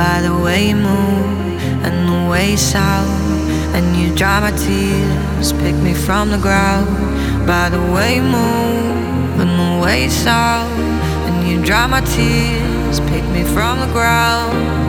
by the way you move and the way you sound. And you dry my tears, pick me from the ground by the way you move and the way you sound. And you dry my tears, pick me from the ground.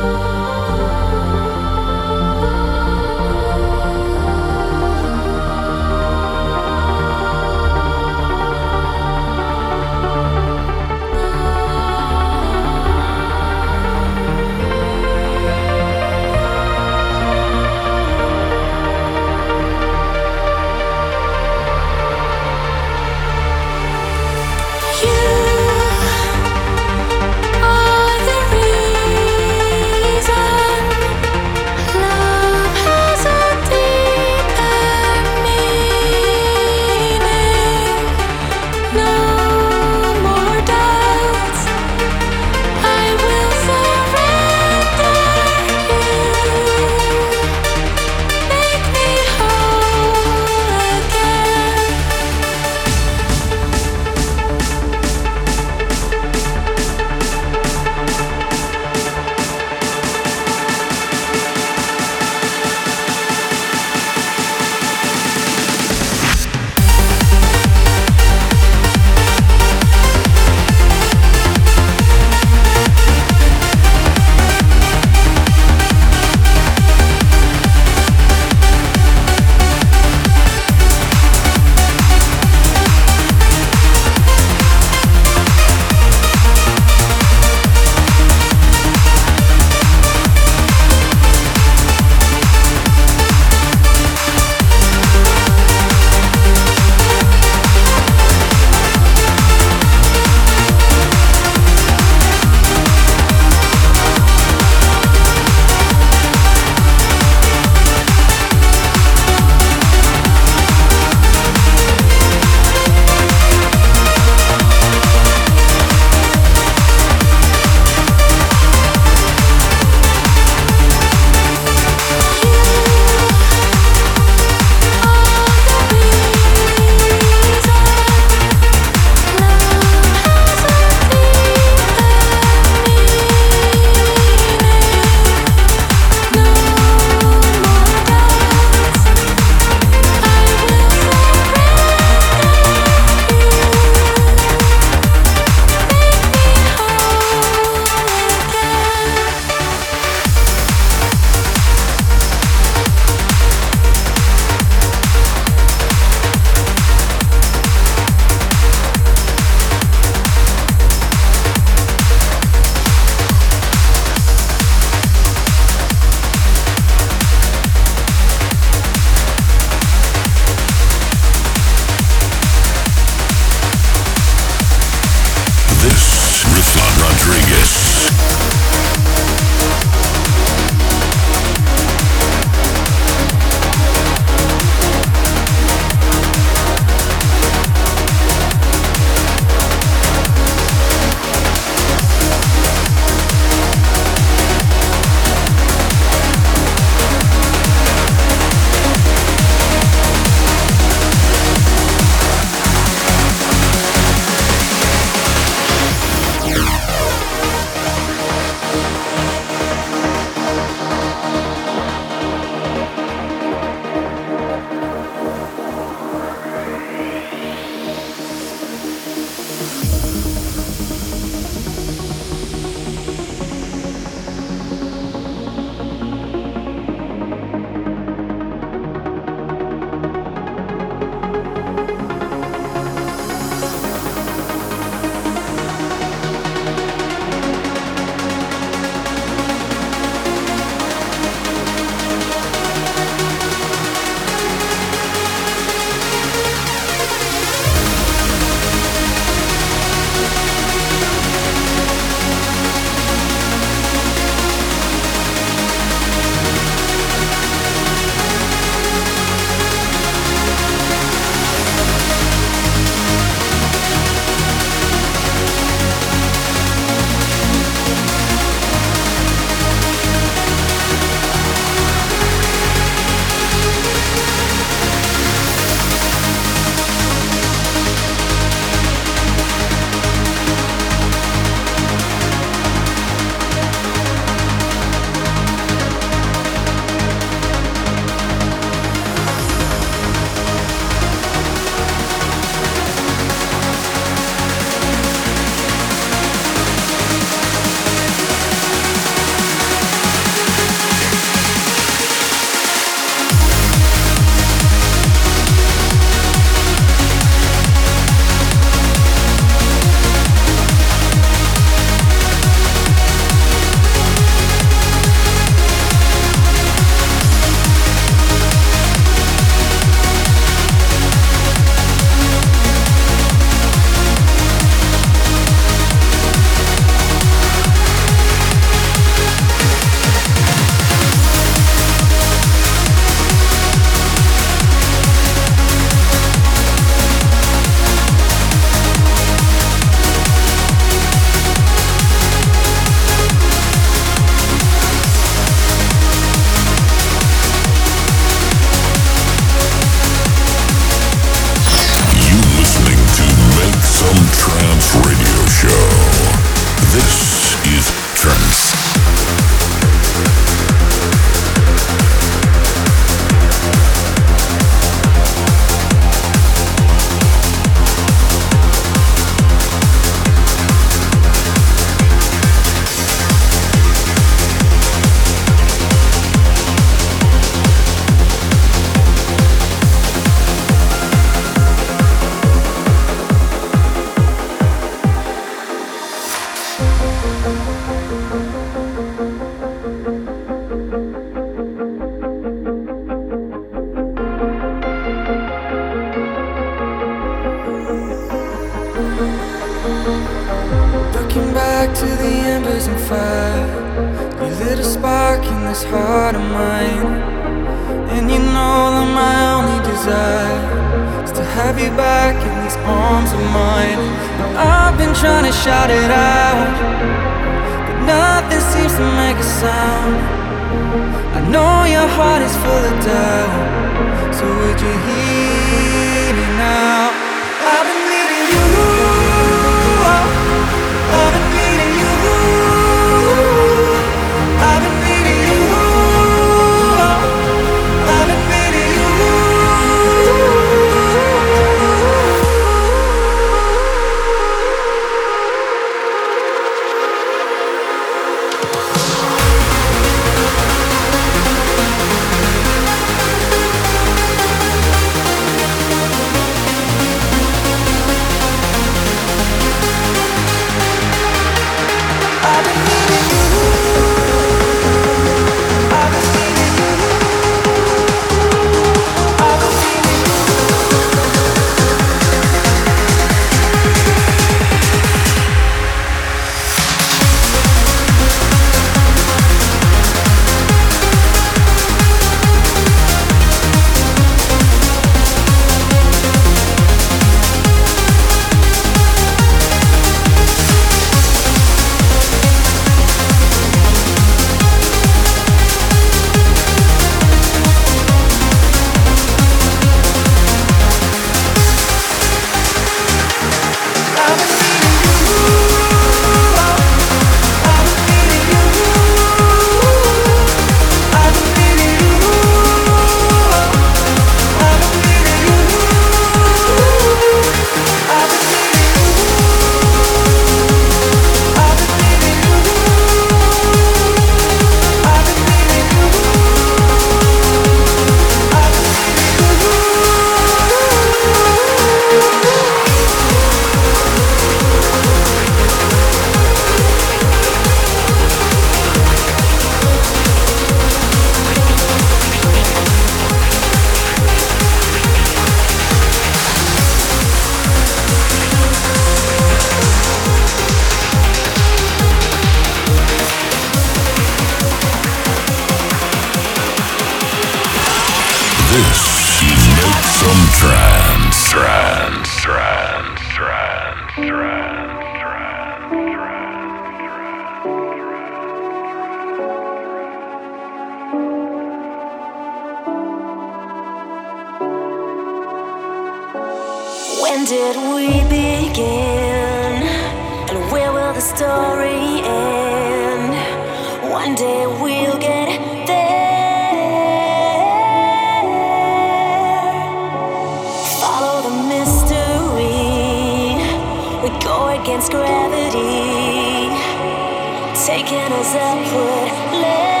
Taking us upward. Oh,